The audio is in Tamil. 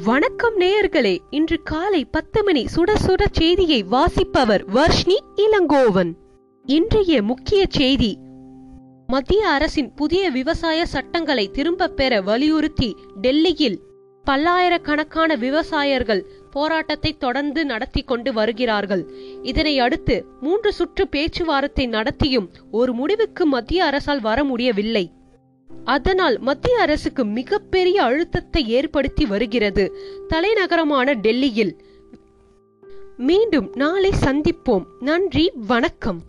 வணக்கம் நேயர்களே இன்று காலை பத்து மணி சுட சுட செய்தியை வாசிப்பவர் வர்ஷ்ணி இளங்கோவன். இன்றைய முக்கிய செய்தி மத்திய அரசின் புதிய விவசாய சட்டங்களை திரும்பப் பெற வலியுறுத்தி டெல்லியில் பல்லாயிரக்கணக்கான விவசாயர்கள் போராட்டத்தை தொடர்ந்து நடத்தி கொண்டு வருகிறார்கள். இதனை அடுத்து மூன்று சுற்று பேச்சுவார்த்தை நடத்தியும் ஒரு முடிவுக்கு மத்திய அரசால் வர முடியவில்லை. அதனால் மத்திய அரசுக்கு மிகப்பெரிய அழுத்தத்தை ஏற்படுத்தி வருகிறது. தலைநகரமான டெல்லியில் மீண்டும் நாளை சந்திப்போம். நன்றி வணக்கம்.